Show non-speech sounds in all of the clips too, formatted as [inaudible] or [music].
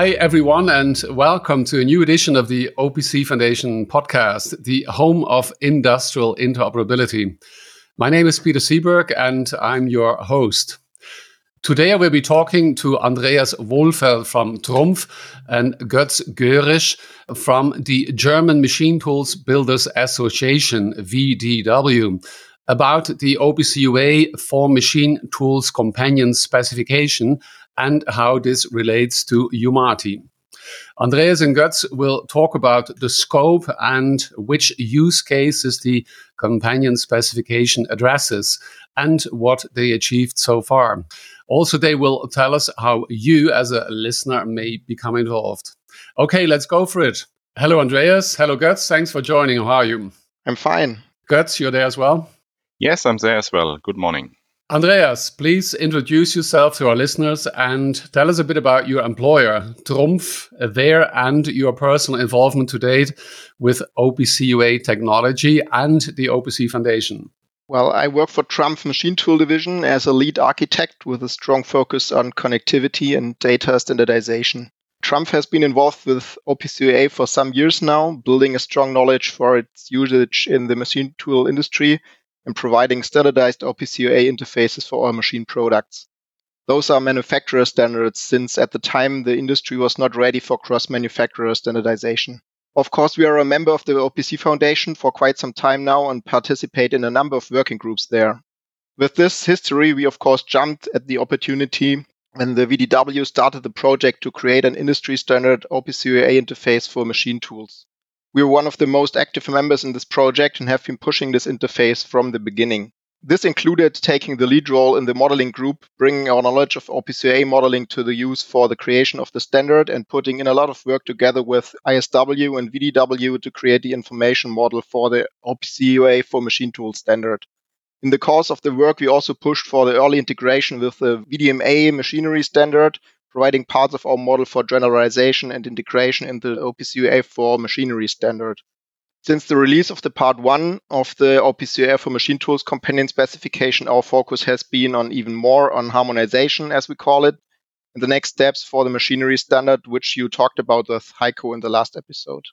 Hi, everyone, and welcome to a new edition of the OPC Foundation podcast, the home of industrial interoperability. My name is Peter Sieberg, and I'm your host. Today, I will be talking to Andreas Wohlfeld from Trumpf and Götz Görisch from the German Machine Tools Builders Association, VDW, about the OPC UA for Machine Tools Companion specification and how this relates to UMATI. Andreas and Götz will talk about the scope and which use cases the companion specification addresses and what they achieved so far. Also, they will tell us how you, as a listener, may become involved. Okay, let's go for it. Hello, Andreas. Hello, Götz. Thanks for joining. How are you? I'm fine. Götz, you're there as well? Yes, I'm there as well. Good morning. Andreas, please introduce yourself to our listeners and tell us a bit about your employer, Trumpf, there, and your personal involvement to date with OPC UA technology and the OPC Foundation. Well, I work for Trumpf Machine Tool Division as a lead architect with a strong focus on connectivity and data standardization. Trumpf has been involved with OPC UA for some years now, building a strong knowledge for its usage in the machine tool industry and providing standardized OPC UA interfaces for our machine products. Those are manufacturer standards since at the time the industry was not ready for cross manufacturer standardization. Of course, we are a member of the OPC Foundation for quite some time now and participate in a number of working groups there. With this history, we of course jumped at the opportunity when the VDW started the project to create an industry standard OPC UA interface for machine tools. We are one of the most active members in this project and have been pushing this interface from the beginning. This included taking the lead role in the modeling group, bringing our knowledge of OPC UA modeling to the use for the creation of the standard, and putting in a lot of work together with ISW and VDW to create the information model for the OPC UA for machine tool standard. In the course of the work, we also pushed for the early integration with the VDMA machinery standard, providing parts of our model for generalization and integration in the OPC UA for machinery standard. Since the release of the part one of the OPC UA for machine tools companion specification, our focus has been on even more on harmonization, as we call it, and the next steps for the machinery standard, which you talked about with Heiko in the last episode.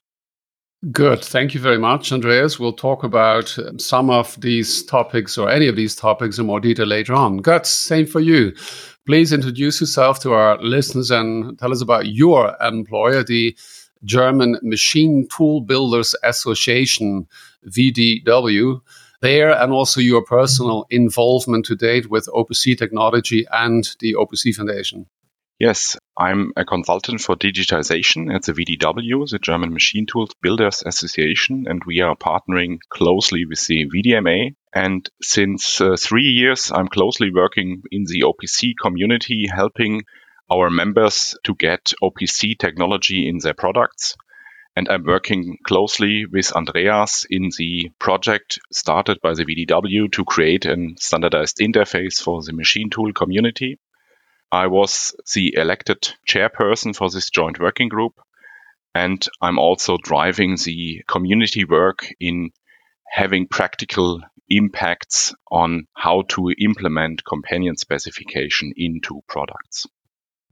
Good. Thank you very much, Andreas. We'll talk about um, some of these topics or any of these topics in more detail later on. Götz, same for you. Please introduce yourself to our listeners and tell us about your employer, the German Machine Tool Builders Association, VDW, there, and also your personal involvement to date with OPC technology and the OPC Foundation. Yes, I'm a consultant for digitization at the VDW, the German Machine Tools Builders Association, and we are partnering closely with the VDMA. And since uh, three years, I'm closely working in the OPC community, helping our members to get OPC technology in their products. And I'm working closely with Andreas in the project started by the VDW to create a standardized interface for the machine tool community. I was the elected chairperson for this joint working group. And I'm also driving the community work in having practical impacts on how to implement companion specification into products.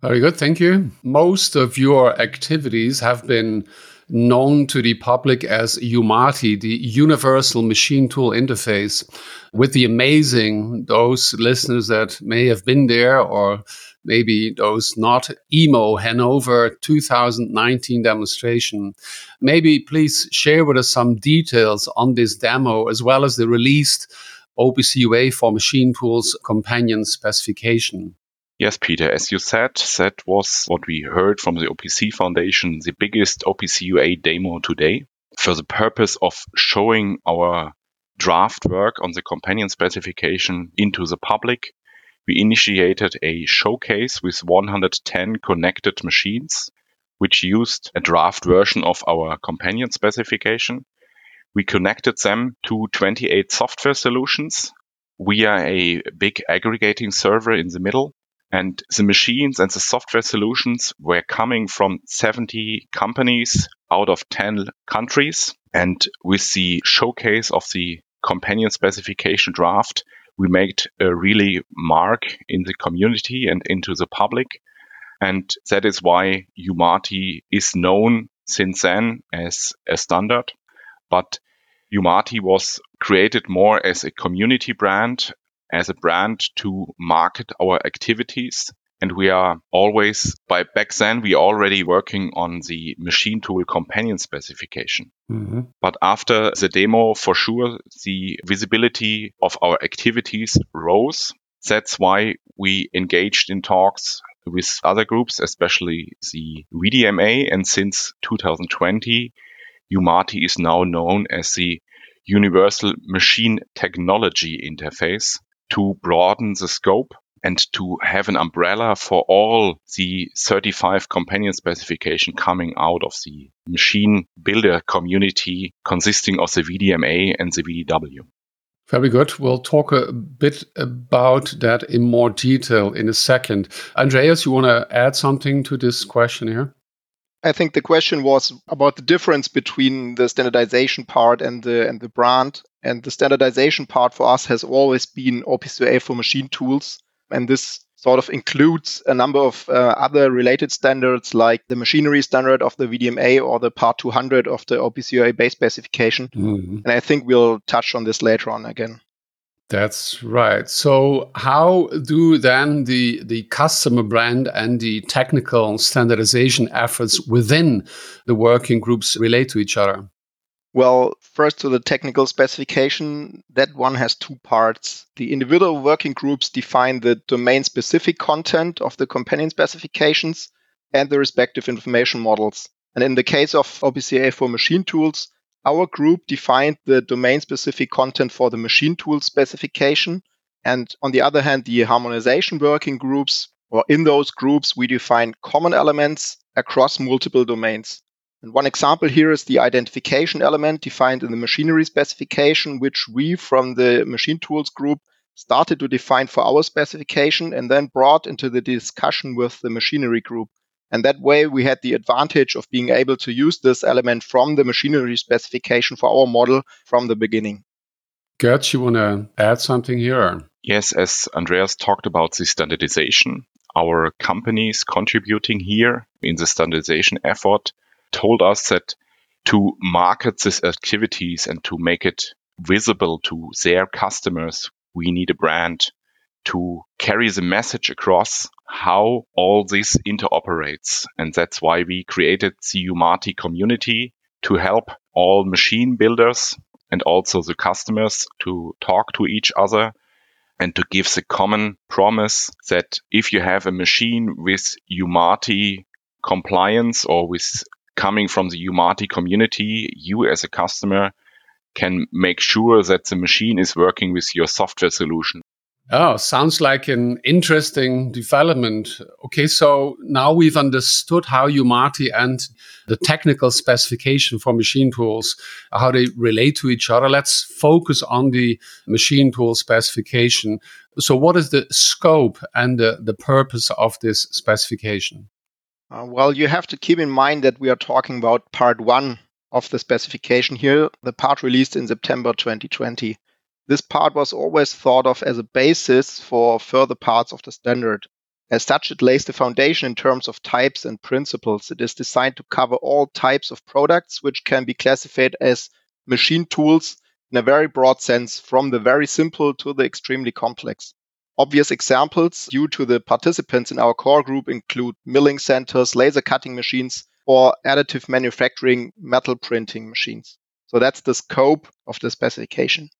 Very good. Thank you. Most of your activities have been known to the public as UMATI, the Universal Machine Tool Interface, with the amazing, those listeners that may have been there or maybe those not, EMO Hanover 2019 demonstration. Maybe please share with us some details on this demo as well as the released OPC UA for machine tools companion specification. Yes, Peter, as you said, that was what we heard from the OPC Foundation, the biggest OPC UA demo today for the purpose of showing our draft work on the companion specification into the public. We initiated a showcase with 110 connected machines, which used a draft version of our companion specification. We connected them to 28 software solutions via a big aggregating server in the middle and the machines and the software solutions were coming from 70 companies out of 10 countries. And with the showcase of the companion specification draft, we made a really mark in the community and into the public And that is why Umati is known since then as a standard. But Umati was created more as a community brand, as a brand to market our activities. And we are always, by back then, we already working on the machine tool companion specification. Mm-hmm. But after the demo, for sure, the visibility of our activities rose. That's why we engaged in talks with other groups, especially the VDMA. And since 2020, Umati is now known as the Universal Machine Technology Interface to broaden the scope and to have an umbrella for all the 35 companion specification coming out of the machine builder community consisting of the VDMA and the VDW. Very good. We'll talk a bit about that in more detail in a second. Andreas, you want to add something to this question here? I think the question was about the difference between the standardization part and the and the brand. And the standardization part for us has always been OPC for machine tools. And this sort of includes a number of uh, other related standards like the machinery standard of the VDMA or the Part 200 of the OPC base specification. Mm-hmm. And I think we'll touch on this later on again. That's right. So, how do then the, the customer brand and the technical standardization efforts within the working groups relate to each other? Well, first to the technical specification, that one has two parts. The individual working groups define the domain specific content of the companion specifications and the respective information models. And in the case of OPC for machine tools, our group defined the domain specific content for the machine tool specification. And on the other hand, the harmonization working groups, or in those groups, we define common elements across multiple domains. And one example here is the identification element defined in the machinery specification, which we from the machine tools group started to define for our specification and then brought into the discussion with the machinery group. And that way we had the advantage of being able to use this element from the machinery specification for our model from the beginning. Götz, you want to add something here? Yes, as Andreas talked about the standardization, our companies contributing here in the standardization effort told us that to market these activities and to make it visible to their customers, we need a brand to carry the message across how all this interoperates. And that's why we created the Umati community to help all machine builders and also the customers to talk to each other and to give the common promise that if you have a machine with Umati compliance or with coming from the Umati community, you as a customer can make sure that the machine is working with your software solution. Oh, sounds like an interesting development. Okay, so now we've understood how Umati and the technical specification for machine tools, how they relate to each other. Let's focus on the machine tool specification. So, what is the scope and the, the purpose of this specification? Uh, well, you have to keep in mind that we are talking about part one of the specification here, the part released in September 2020. This part was always thought of as a basis for further parts of the standard. As such, it lays the foundation in terms of types and principles. It is designed to cover all types of products, which can be classified as machine tools in a very broad sense, from the very simple to the extremely complex. Obvious examples due to the participants in our core group include milling centers, laser cutting machines, or additive manufacturing metal printing machines. So that's the scope of the specification.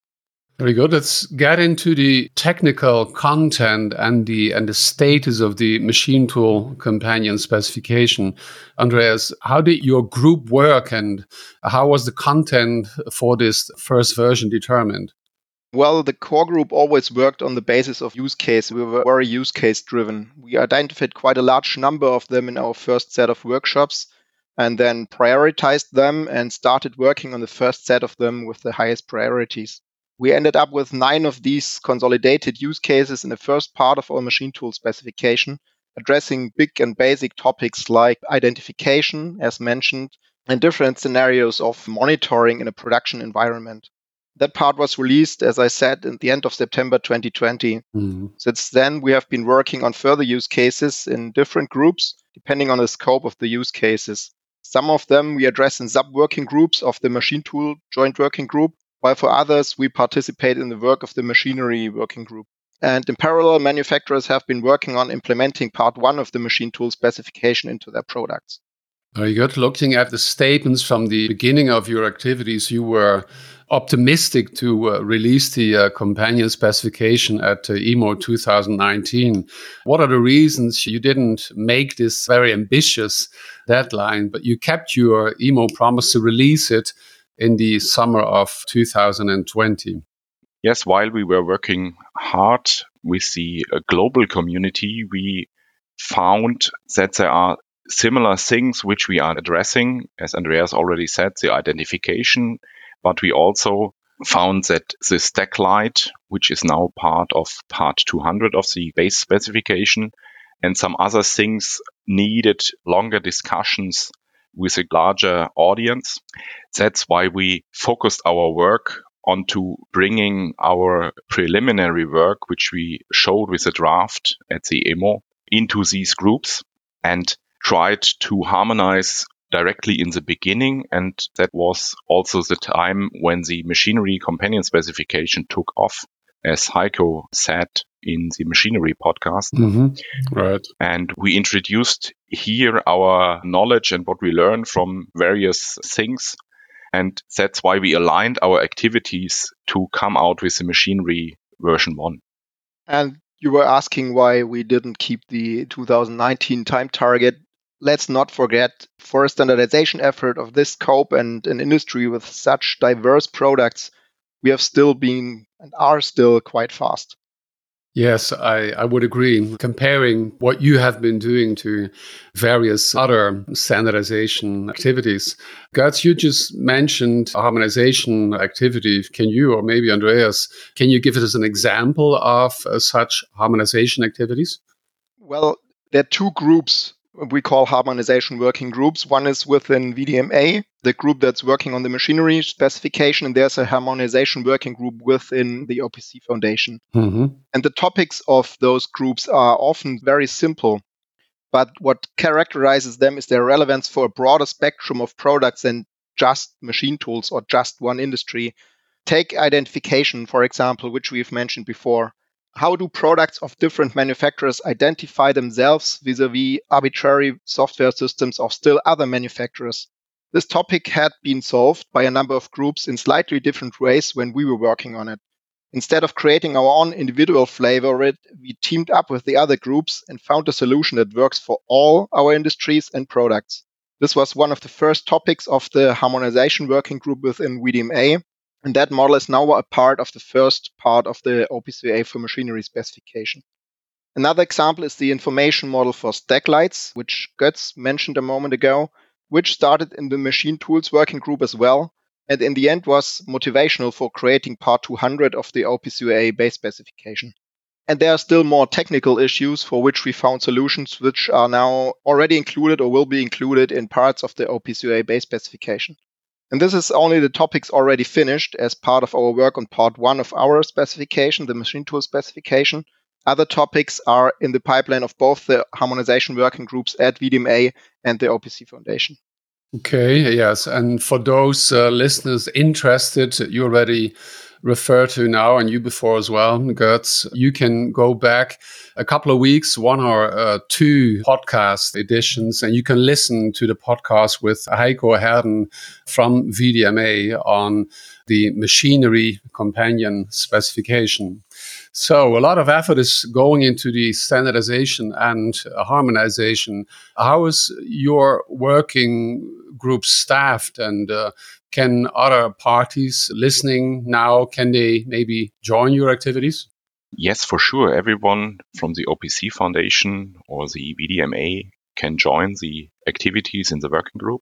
Very good. Let's get into the technical content and the and the status of the machine tool companion specification. Andreas, how did your group work and how was the content for this first version determined? Well, the core group always worked on the basis of use case. We were very use case driven. We identified quite a large number of them in our first set of workshops and then prioritized them and started working on the first set of them with the highest priorities. We ended up with nine of these consolidated use cases in the first part of our machine tool specification, addressing big and basic topics like identification, as mentioned, and different scenarios of monitoring in a production environment. That part was released, as I said, at the end of September 2020. Mm-hmm. Since then, we have been working on further use cases in different groups, depending on the scope of the use cases. Some of them we address in sub working groups of the machine tool joint working group, while for others we participate in the work of the machinery working group. And in parallel, manufacturers have been working on implementing part one of the machine tool specification into their products. Very good. Looking at the statements from the beginning of your activities, you were optimistic to uh, release the uh, companion specification at uh, EMO 2019. What are the reasons you didn't make this very ambitious deadline, but you kept your EMO promise to release it in the summer of 2020? Yes, while we were working hard with the uh, global community, we found that there are similar things which we are addressing. As Andreas already said, the identification but we also found that the stack light, which is now part of part 200 of the base specification, and some other things needed longer discussions with a larger audience. That's why we focused our work onto bringing our preliminary work, which we showed with a draft at the EMO, into these groups and tried to harmonize directly in the beginning. And that was also the time when the machinery companion specification took off, as Heiko said in the machinery podcast. Mm-hmm. Right. And we introduced here our knowledge and what we learned from various things. And that's why we aligned our activities to come out with the machinery version one. And you were asking why we didn't keep the 2019 time target let's not forget for a standardization effort of this scope and an industry with such diverse products, we have still been and are still quite fast. Yes, I, I would agree. Comparing what you have been doing to various other standardization activities. Götz, you just mentioned harmonization activity. Can you, or maybe Andreas, can you give us an example of uh, such harmonization activities? Well, there are two groups we call harmonization working groups. One is within VDMA, the group that's working on the machinery specification, and there's a harmonization working group within the OPC Foundation. Mm-hmm. And the topics of those groups are often very simple. But what characterizes them is their relevance for a broader spectrum of products than just machine tools or just one industry. Take identification, for example, which we've mentioned before how do products of different manufacturers identify themselves vis-a-vis arbitrary software systems of still other manufacturers? This topic had been solved by a number of groups in slightly different ways when we were working on it. Instead of creating our own individual flavor we teamed up with the other groups and found a solution that works for all our industries and products. This was one of the first topics of the harmonization working group within VDMA, and that model is now a part of the first part of the OPC for machinery specification. Another example is the information model for stack lights, which Götz mentioned a moment ago, which started in the machine tools working group as well, and in the end was motivational for creating part 200 of the OPC base specification. And there are still more technical issues for which we found solutions which are now already included or will be included in parts of the OPC base specification. And this is only the topics already finished as part of our work on part one of our specification, the machine tool specification. Other topics are in the pipeline of both the harmonization working groups at VDMA and the OPC Foundation. Okay, yes. And for those uh, listeners interested, you already refer to now and you before as well, Götz, you can go back a couple of weeks, one or uh, two podcast editions, and you can listen to the podcast with Heiko Herden from VDMA on the machinery companion specification. So a lot of effort is going into the standardization and harmonization. How is your working group staffed and uh, can other parties listening now, can they maybe join your activities? Yes, for sure. Everyone from the OPC Foundation or the VDMA can join the activities in the working group.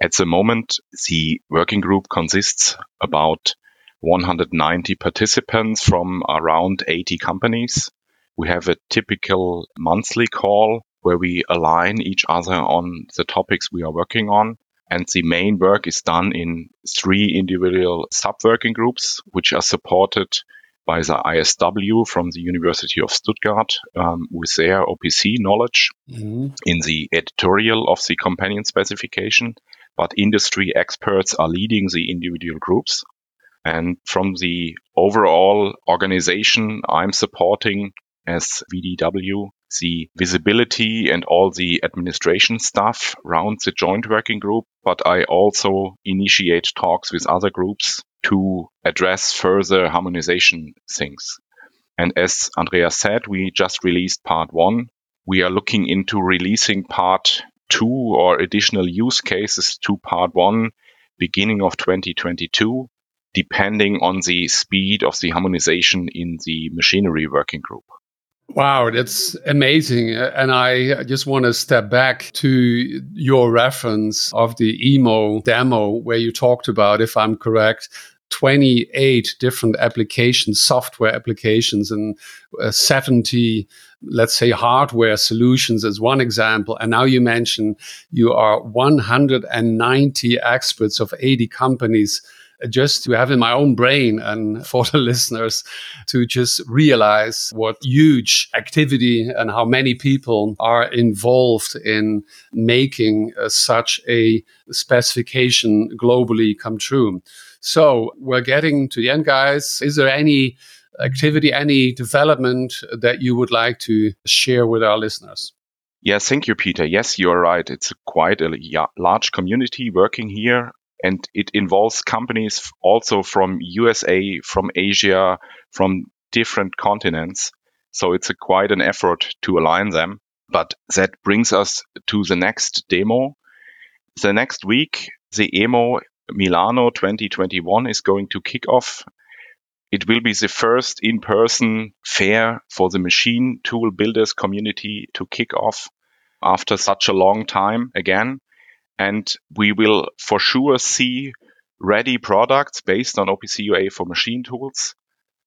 At the moment, the working group consists about 190 participants from around 80 companies. We have a typical monthly call where we align each other on the topics we are working on And the main work is done in three individual sub working groups, which are supported by the ISW from the University of Stuttgart um, with their OPC knowledge mm-hmm. in the editorial of the companion specification. But industry experts are leading the individual groups. And from the overall organization I'm supporting as VDW, the visibility and all the administration stuff around the joint working group, but I also initiate talks with other groups to address further harmonization things. And as Andrea said, we just released part one. We are looking into releasing part two or additional use cases to part one beginning of 2022, depending on the speed of the harmonization in the machinery working group. Wow, that's amazing. And I just want to step back to your reference of the EMO demo where you talked about, if I'm correct, 28 different applications, software applications, and uh, 70, let's say, hardware solutions as one example. And now you mention you are 190 experts of 80 companies just to have in my own brain and for the [laughs] listeners to just realize what huge activity and how many people are involved in making uh, such a specification globally come true. So we're getting to the end, guys. Is there any activity, any development that you would like to share with our listeners? Yes, thank you, Peter. Yes, you're right. It's quite a large community working here and it involves companies also from USA, from Asia, from different continents. So it's a quite an effort to align them. But that brings us to the next demo. The next week, the EMO Milano 2021 is going to kick off. It will be the first in-person fair for the machine tool builders community to kick off after such a long time again. And we will for sure see ready products based on OPC UA for machine tools.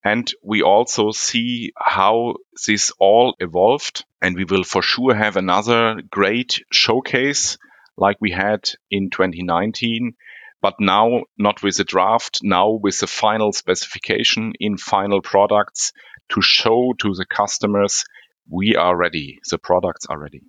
And we also see how this all evolved. And we will for sure have another great showcase like we had in 2019. But now not with a draft, now with the final specification in final products to show to the customers we are ready. The products are ready.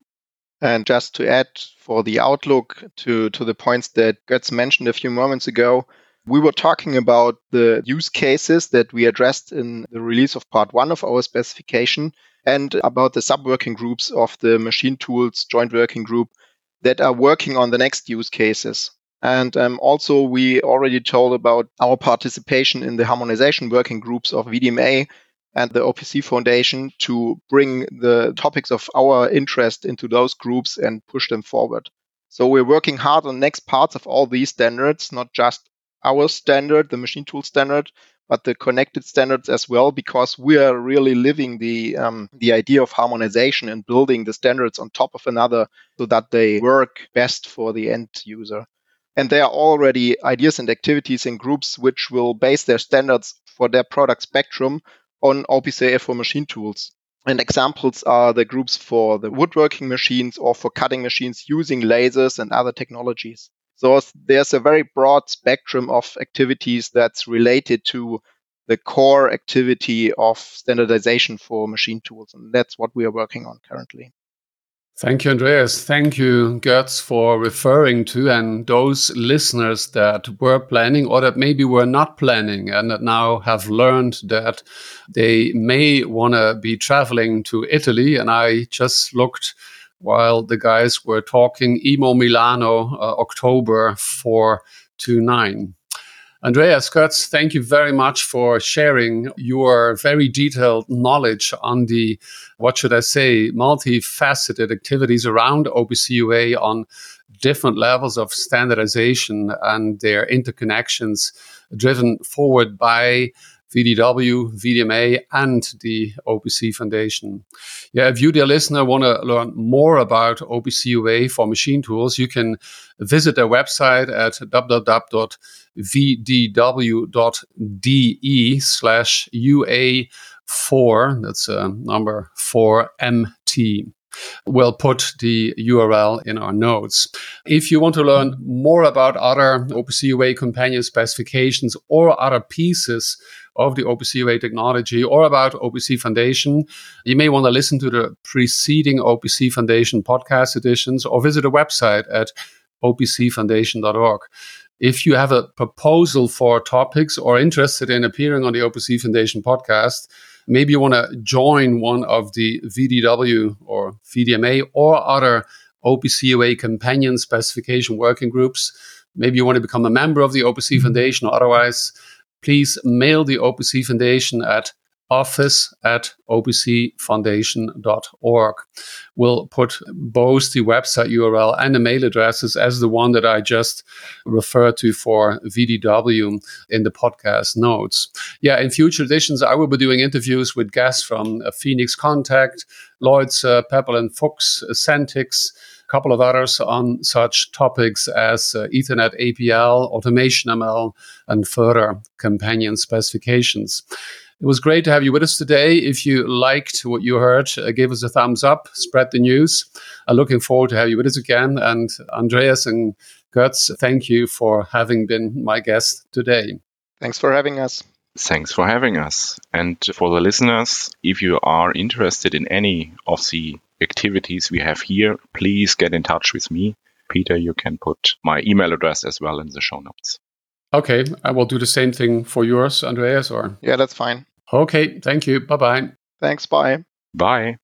And just to add for the outlook to, to the points that Götz mentioned a few moments ago, we were talking about the use cases that we addressed in the release of part one of our specification and about the sub-working groups of the machine tools joint working group that are working on the next use cases. And um, also, we already told about our participation in the harmonization working groups of VDMA and the OPC Foundation to bring the topics of our interest into those groups and push them forward. So we're working hard on next parts of all these standards, not just our standard, the machine tool standard, but the connected standards as well, because we are really living the um, the idea of harmonization and building the standards on top of another so that they work best for the end user. And there are already ideas and activities in groups which will base their standards for their product spectrum on OPC for machine tools. And examples are the groups for the woodworking machines or for cutting machines using lasers and other technologies. So there's a very broad spectrum of activities that's related to the core activity of standardization for machine tools. And that's what we are working on currently. Thank you, Andreas. Thank you, Götz, for referring to and those listeners that were planning or that maybe were not planning and that now have learned that they may want to be traveling to Italy. And I just looked while the guys were talking, Emo Milano, uh, October 4 to 9. Andreas Götz, thank you very much for sharing your very detailed knowledge on the, what should I say, multifaceted activities around OPC UA on different levels of standardization and their interconnections driven forward by VDW, VDMA, and the OPC Foundation. Yeah, if you, dear listener, want to learn more about OPC UA for machine tools, you can visit their website at www.vdw.de slash UA4, that's uh, number 4MT. We'll put the URL in our notes. If you want to learn more about other OPC UA companion specifications or other pieces of the OPC UA technology or about OPC Foundation, you may want to listen to the preceding OPC Foundation podcast editions or visit the website at opcfoundation.org. If you have a proposal for topics or interested in appearing on the OPC Foundation podcast, maybe you want to join one of the VDW or VDMA or other OPC UA companion specification working groups. Maybe you want to become a member of the OPC mm-hmm. Foundation or otherwise, please mail the OPC Foundation at office at opcfoundation.org. We'll put both the website URL and the mail addresses as the one that I just referred to for VDW in the podcast notes. Yeah, in future editions, I will be doing interviews with guests from uh, Phoenix Contact, Lloyd's, uh, Pepperl and Fuchs, uh, Centix, couple of others on such topics as uh, Ethernet APL, automation ML, and further companion specifications. It was great to have you with us today. If you liked what you heard, uh, give us a thumbs up, spread the news. I'm looking forward to have you with us again. And Andreas and Götz, thank you for having been my guest today. Thanks for having us. Thanks for having us. And for the listeners, if you are interested in any of the activities we have here, please get in touch with me. Peter, you can put my email address as well in the show notes. Okay, I will do the same thing for yours, Andreas, or? Yeah, that's fine. Okay, thank you. Bye bye. Thanks. Bye. Bye.